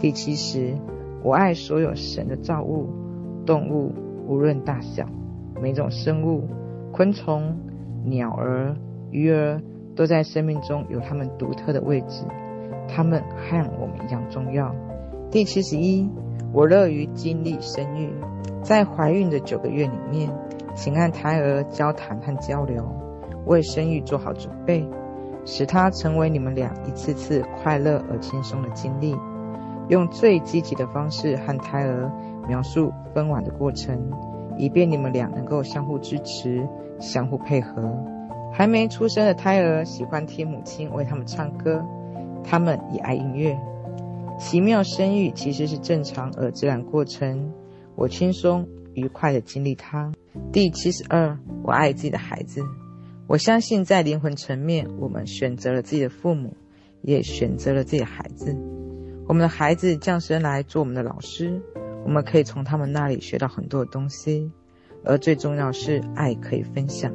第七十，我爱所有神的造物，动物无论大小，每种生物，昆虫、鸟儿。鱼儿都在生命中有他们独特的位置，他们和我们一样重要。第七十一，我乐于经历生育，在怀孕的九个月里面，请和胎儿交谈和交流，为生育做好准备，使它成为你们俩一次次快乐而轻松的经历。用最积极的方式和胎儿描述分娩的过程，以便你们俩能够相互支持、相互配合。还没出生的胎儿喜欢听母亲为他们唱歌，他们也爱音乐。奇妙生育其实是正常而自然过程，我轻松愉快的经历它。第七十二，我爱自己的孩子，我相信，在灵魂层面，我们选择了自己的父母，也选择了自己的孩子。我们的孩子降生来做我们的老师，我们可以从他们那里学到很多的东西。而最重要是，爱可以分享。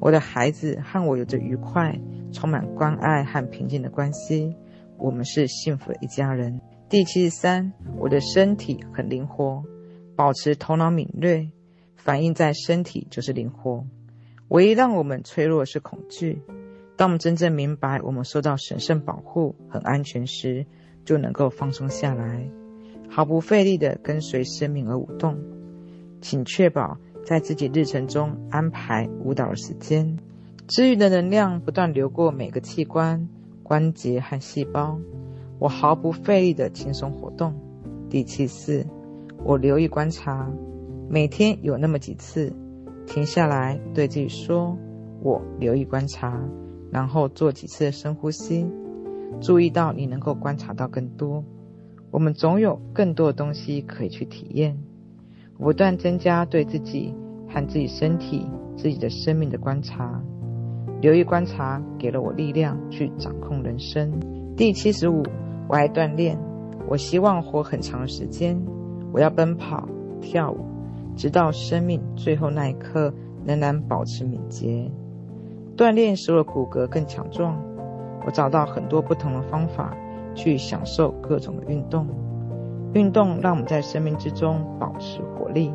我的孩子和我有着愉快、充满关爱和平静的关系，我们是幸福的一家人。第七十三，我的身体很灵活，保持头脑敏锐，反应在身体就是灵活。唯一让我们脆弱是恐惧。当我们真正明白我们受到神圣保护、很安全时，就能够放松下来，毫不费力地跟随生命而舞动。请确保在自己日程中安排舞蹈的时间，治愈的能量不断流过每个器官、关节和细胞。我毫不费力地轻松活动。第七四，我留意观察，每天有那么几次。停下来，对自己说：“我留意观察，然后做几次深呼吸，注意到你能够观察到更多。我们总有更多的东西可以去体验。不断增加对自己和自己身体、自己的生命的观察，留意观察给了我力量去掌控人生。”第七十五，我爱锻炼，我希望活很长时间，我要奔跑、跳舞。直到生命最后那一刻，仍然保持敏捷。锻炼使我骨骼更强壮。我找到很多不同的方法去享受各种的运动。运动让我们在生命之中保持活力。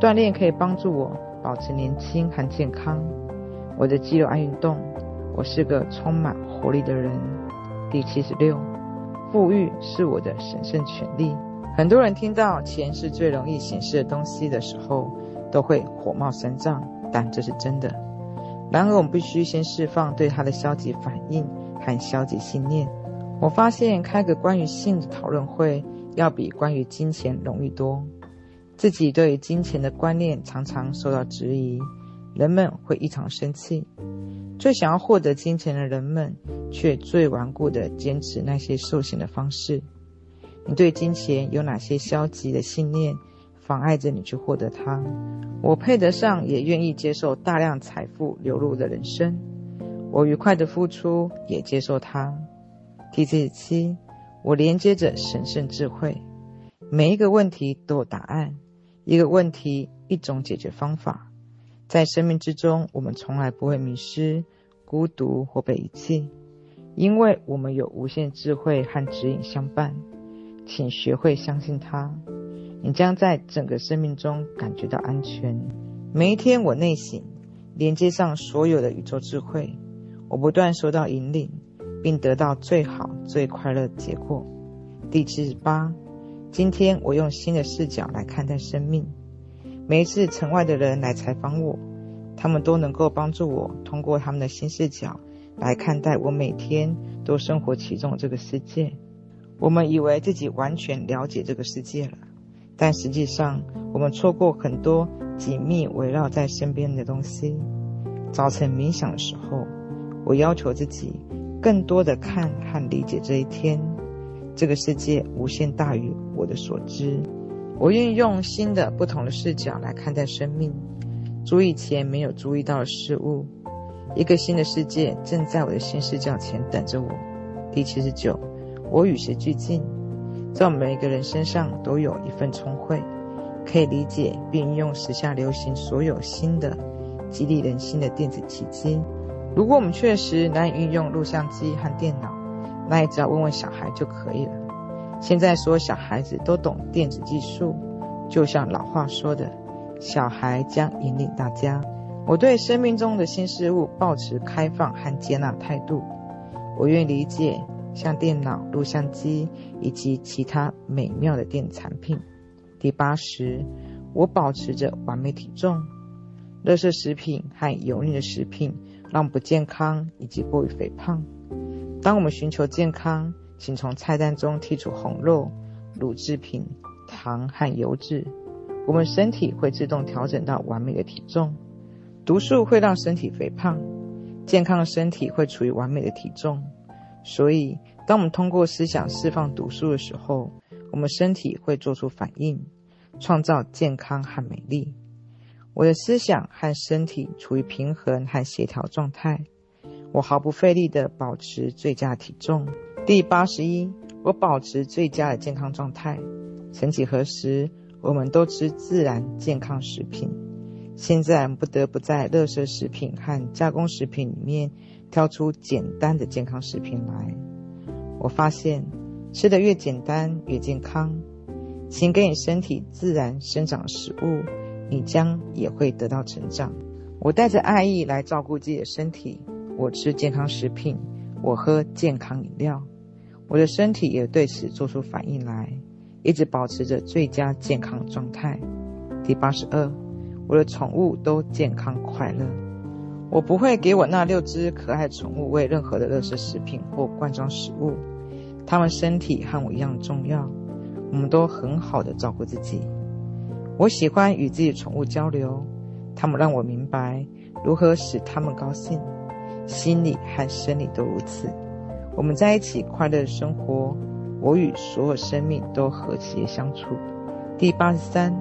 锻炼可以帮助我保持年轻和健康。我的肌肉爱运动。我是个充满活力的人。第七十六，富裕是我的神圣权利。很多人听到钱是最容易显示的东西的时候，都会火冒三丈，但这是真的。然而，我们必须先释放对它的消极反应和消极信念。我发现开个关于性的讨论会，要比关于金钱容易多。自己对于金钱的观念常常受到质疑，人们会异常生气。最想要获得金钱的人们，却最顽固地坚持那些受限的方式。你对金钱有哪些消极的信念，妨碍着你去获得它？我配得上，也愿意接受大量财富流入的人生。我愉快的付出，也接受它。第七十七，我连接着神圣智慧，每一个问题都有答案，一个问题一种解决方法。在生命之中，我们从来不会迷失、孤独或被遗弃，因为我们有无限智慧和指引相伴。请学会相信他，你将在整个生命中感觉到安全。每一天我内省，连接上所有的宇宙智慧，我不断收到引领，并得到最好、最快乐的结果。第七十八，今天我用新的视角来看待生命。每一次城外的人来采访我，他们都能够帮助我通过他们的新视角来看待我每天都生活其中这个世界。我们以为自己完全了解这个世界了，但实际上，我们错过很多紧密围绕在身边的东西。早晨冥想的时候，我要求自己更多的看和理解这一天。这个世界无限大于我的所知。我愿意用新的、不同的视角来看待生命，注意前没有注意到的事物。一个新的世界正在我的新视角前等着我。第七十九。我与时俱进，在我们每一个人身上都有一份聪慧，可以理解并运用时下流行所有新的激励人心的电子奇迹。如果我们确实难以运用录像机和电脑，那也只要问问小孩就可以了。现在所有小孩子都懂电子技术，就像老话说的：“小孩将引领大家。”我对生命中的新事物抱持开放和接纳态度，我愿意理解。像电脑、录像机以及其他美妙的电子产品。第八十，我保持着完美体重。垃圾食品和油腻的食品让不健康以及过于肥胖。当我们寻求健康，请从菜单中剔除红肉、乳制品、糖和油脂。我们身体会自动调整到完美的体重。毒素会让身体肥胖，健康的身体会处于完美的体重。所以，当我们通过思想释放毒素的时候，我们身体会做出反应，创造健康和美丽。我的思想和身体处于平衡和协调状态。我毫不费力地保持最佳体重。第八十一，我保持最佳的健康状态。曾几何时，我们都吃自然健康食品，现在不得不在垃圾食品和加工食品里面挑出简单的健康食品来。我发现，吃的越简单越健康。请给你身体自然生长食物，你将也会得到成长。我带着爱意来照顾自己的身体。我吃健康食品，我喝健康饮料，我的身体也对此做出反应来，一直保持着最佳健康状态。第八十二，我的宠物都健康快乐，我不会给我那六只可爱宠物喂任何的垃圾食品或罐装食物，它们身体和我一样重要，我们都很好的照顾自己。我喜欢与自己宠物交流，它们让我明白如何使它们高兴。心理和生理都如此。我们在一起快乐的生活，我与所有生命都和谐相处。第八十三，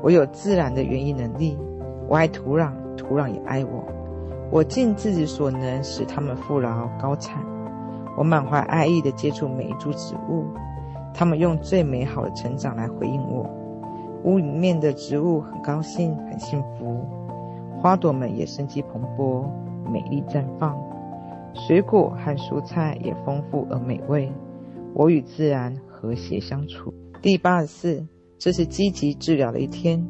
我有自然的园艺能力。我爱土壤，土壤也爱我。我尽自己所能使它们富饶高产。我满怀爱意地接触每一株植物，它们用最美好的成长来回应我。屋里面的植物很高兴，很幸福，花朵们也生机蓬勃。美丽绽放，水果和蔬菜也丰富而美味。我与自然和谐相处。第八十四，这是积极治疗的一天。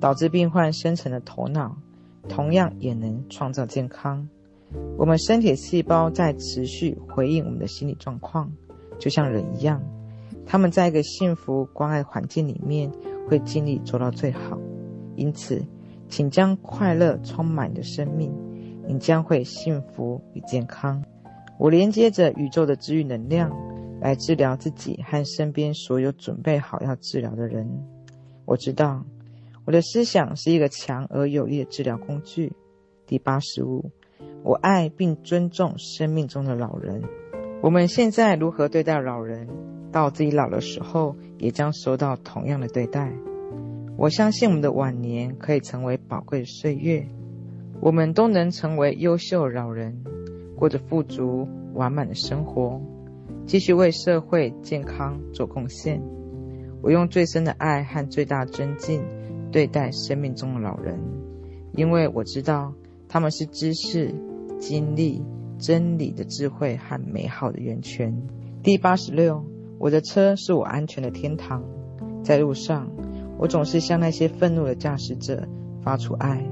导致病患深层的头脑，同样也能创造健康。我们身体细胞在持续回应我们的心理状况，就像人一样，他们在一个幸福关爱环境里面会尽力做到最好。因此，请将快乐充满你的生命。你将会幸福与健康。我连接着宇宙的治愈能量，来治疗自己和身边所有准备好要治疗的人。我知道，我的思想是一个强而有力的治疗工具。第八十五，我爱并尊重生命中的老人。我们现在如何对待老人，到自己老的时候，也将受到同样的对待。我相信我们的晚年可以成为宝贵的岁月。我们都能成为优秀老人，过着富足完满的生活，继续为社会健康做贡献。我用最深的爱和最大尊敬对待生命中的老人，因为我知道他们是知识、经历、真理的智慧和美好的源泉。第八十六，我的车是我安全的天堂。在路上，我总是向那些愤怒的驾驶者发出爱。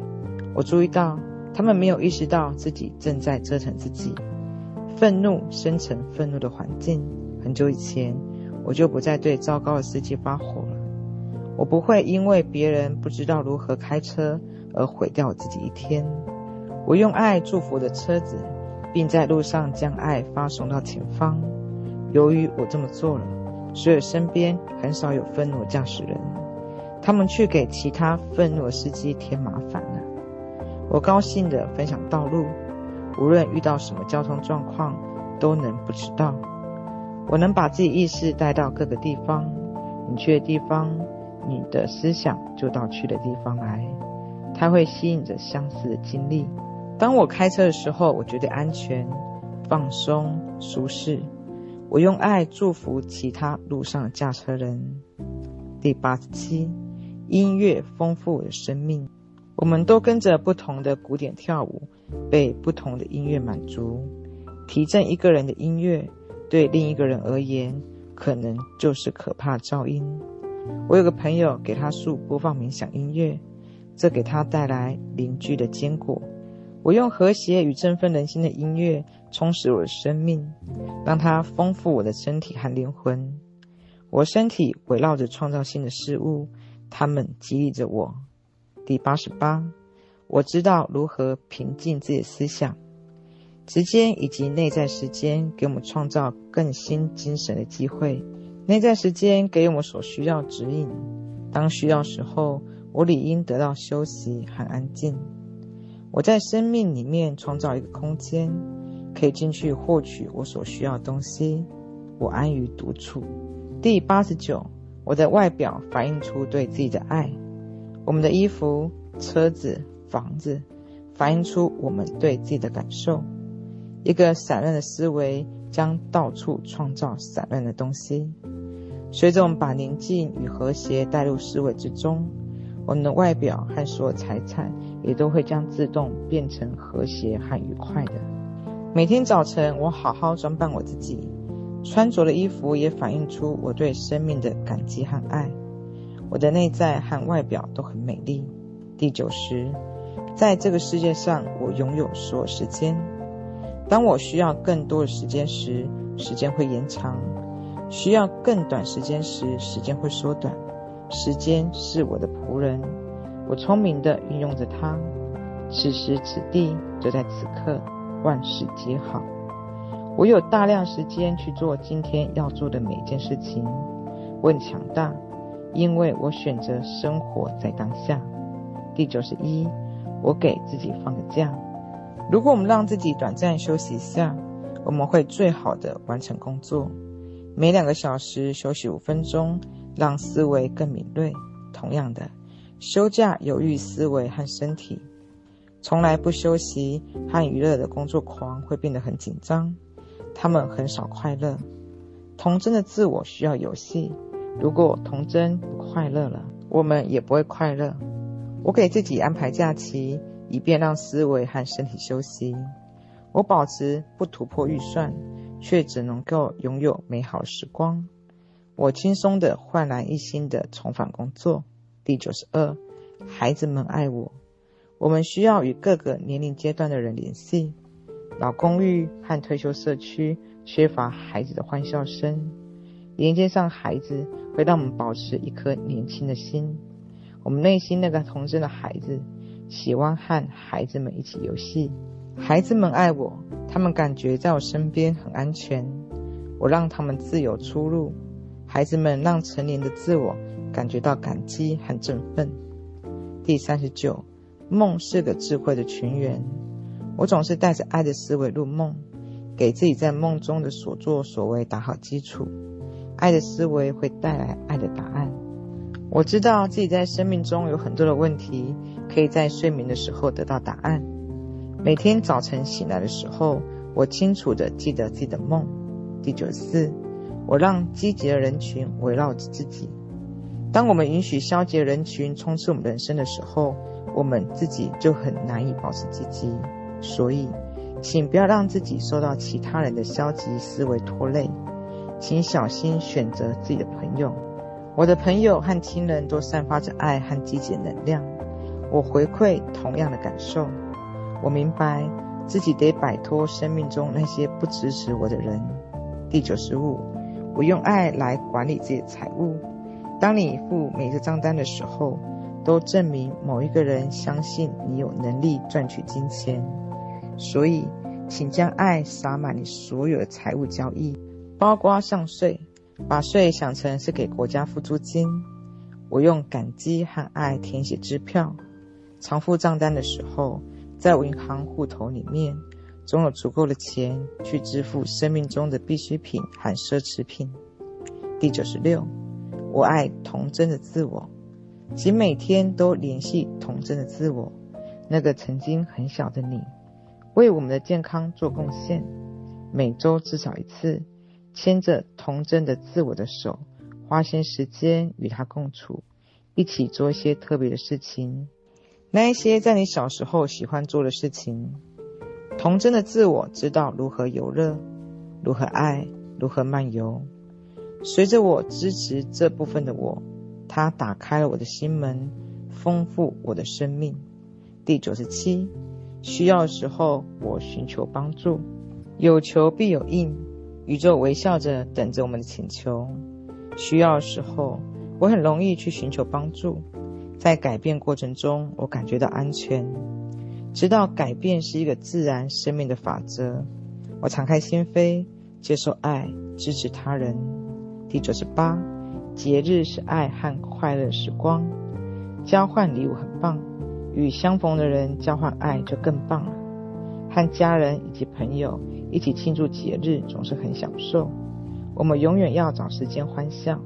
我注意到，他们没有意识到自己正在折腾自己。愤怒生成愤怒的环境。很久以前，我就不再对糟糕的司机发火。我不会因为别人不知道如何开车而毁掉我自己一天。我用爱祝福的车子，并在路上将爱发送到前方。由于我这么做了，所以身边很少有愤怒驾驶人，他们去给其他愤怒的司机添麻烦了。我高兴地分享道路，无论遇到什么交通状况，都能不迟到。我能把自己意识带到各个地方，你去的地方，你的思想就到去的地方来。它会吸引着相似的经历。当我开车的时候，我觉得安全、放松、舒适。我用爱祝福其他路上的驾车人。第八十七，音乐丰富我的生命。我们都跟着不同的鼓点跳舞，被不同的音乐满足。提振一个人的音乐，对另一个人而言，可能就是可怕噪音。我有个朋友给他树播放冥想音乐，这给他带来邻居的坚果。我用和谐与振奋人心的音乐充实我的生命，让它丰富我的身体和灵魂。我身体围绕着创造性的事物，它们激励着我。第八十八，我知道如何平静自己的思想。时间以及内在时间给我们创造更新精神的机会。内在时间给我们所需要指引。当需要时候，我理应得到休息和安静。我在生命里面创造一个空间，可以进去获取我所需要的东西。我安于独处。第八十九，我的外表反映出对自己的爱。我们的衣服车子、房子，反映出我们对自己的感受。一个散乱的思维将到处创造散乱的东西。随着我们把宁静与和谐带入思维之中，我们的外表和所有财产也都会将自动变成和谐和愉快的。每天早晨，我好好装扮我自己，穿着的衣服也反映出我对生命的感激和爱。我的内在和外表都很美丽。第九十，在这个世界上，我拥有所有时间。当我需要更多的时间时，时间会延长。需要更短时间时，时间会缩短。时间是我的仆人，我聪明地运用着它。此时此地，就在此刻，万事皆好。我有大量时间去做今天要做的每一件事情。我很强大，因为我选择生活在当下。第九十一，我给自己放个假。如果我们让自己短暂休息一下，我们会最好的完成工作。每两个小时休息五分钟，让思维更敏锐。同样的，休假有益思维和身体。从来不休息和娱乐的工作狂会变得很紧张，他们很少快乐。童真的自我需要游戏。如果童真不快乐了，我们也不会快乐。我给自己安排假期，以便让思维和身体休息。我保持不突破预算。却只能够拥有美好时光。我轻松地焕然一新的重返工作。第九十二，孩子们爱我。我们需要与各个年龄阶段的人联系。老公寓和退休社区缺乏孩子的欢笑声。连接上孩子，会让我们保持一颗年轻的心。我们内心那个童真的孩子，喜欢和孩子们一起游戏。孩子们爱我。他们感觉在我身边很安全，我让他们自由出入。孩子们让成年的自我感觉到感激和振奋。第三十九，梦是个智慧的泉源。我总是带着爱的思维入梦，给自己在梦中的所作所为打好基础。爱的思维会带来爱的答案。我知道自己在生命中有很多的问题，可以在睡眠的时候得到答案。每天早晨醒来的时候，我清楚地记得自己的梦。第九四，我让积极的人群围绕着自己。当我们允许消极的人群充斥我们人生的时候，我们自己就很难以保持积极。所以，请不要让自己受到其他人的消极思维拖累。请小心选择自己的朋友。我的朋友和亲人都散发着爱和积极能量，我回馈同样的感受。我明白自己得摆脱生命中那些不支持我的人。第九十五，我用爱来管理自己的财务。当你付每个账单的时候，都证明某一个人相信你有能力赚取金钱。所以，请将爱洒满你所有的财务交易，包括上税，把税想成是给国家付租金。我用感激和爱填写支票，偿付账单的时候。在我银行户头里面，总有足够的钱去支付生命中的必需品和奢侈品。第九十六，我爱童真的自我，请每天都联系童真的自我，那个曾经很小的你，为我们的健康做贡献。每周至少一次，牵着童真的自我的手，花些时间与他共处，一起做一些特别的事情。那一些在你小时候喜欢做的事情，童真的自我知道如何游乐，如何爱，如何漫游。随着我支持这部分的我，它打开了我的心门，丰富我的生命。第九十七，需要的时候我寻求帮助，有求必有应，宇宙微笑着等着我们的请求。需要的时候，我很容易去寻求帮助。在改变过程中，我感觉到安全，知道改变是一个自然生命的法则。我敞开心扉，接受爱，支持他人。第九十八，节日是爱和快乐时光，交换礼物很棒，与相逢的人交换爱就更棒了。和家人以及朋友一起庆祝节日总是很享受。我们永远要找时间欢笑。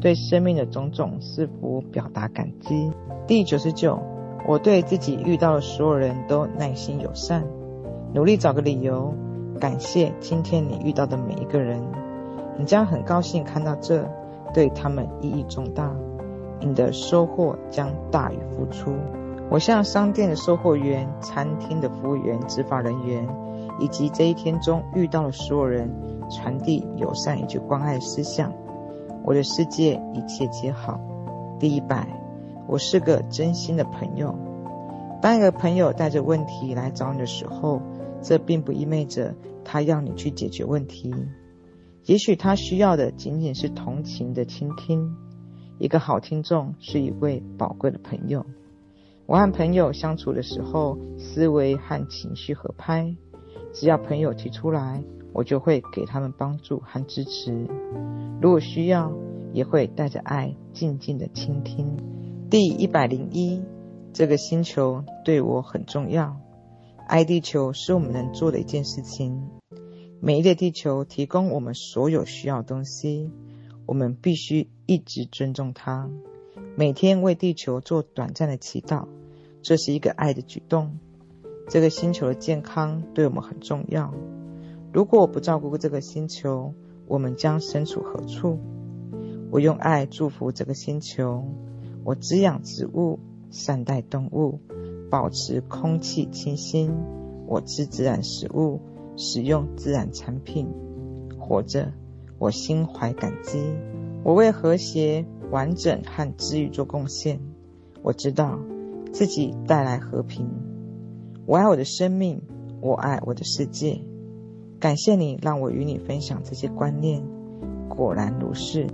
对生命的种种是否表达感激。第九十九，我对自己遇到的所有人都耐心友善，努力找个理由感谢今天你遇到的每一个人。你将很高兴看到这，对他们意义重大。你的收获将大于付出。我向商店的售货员、餐厅的服务员、执法人员，以及这一天中遇到的所有人，传递友善以及关爱思想。我的世界一切皆好。第一百，我是个真心的朋友。当一个朋友带着问题来找你的时候，这并不意味着他要你去解决问题。也许他需要的仅仅是同情的倾听。一个好听众是一位宝贵的朋友。我和朋友相处的时候，思维和情绪合拍。只要朋友提出来，我就会给他们帮助和支持。如果需要，也会带着爱，静静的倾听。第一百零一，这个星球对我很重要。爱地球是我们能做的一件事情。美丽的地球提供我们所有需要的东西，我们必须一直尊重它。每天为地球做短暂的祈祷，这是一个爱的举动。这个星球的健康对我们很重要。如果我不照顾这个星球，我们将身处何处？我用爱祝福这个星球。我滋养植物，善待动物，保持空气清新。我吃自然食物，使用自然产品。活着，我心怀感激。我为和谐、完整和治愈做贡献。我知道自己带来和平。我爱我的生命，我爱我的世界。感谢你让我与你分享这些观念。果然如是。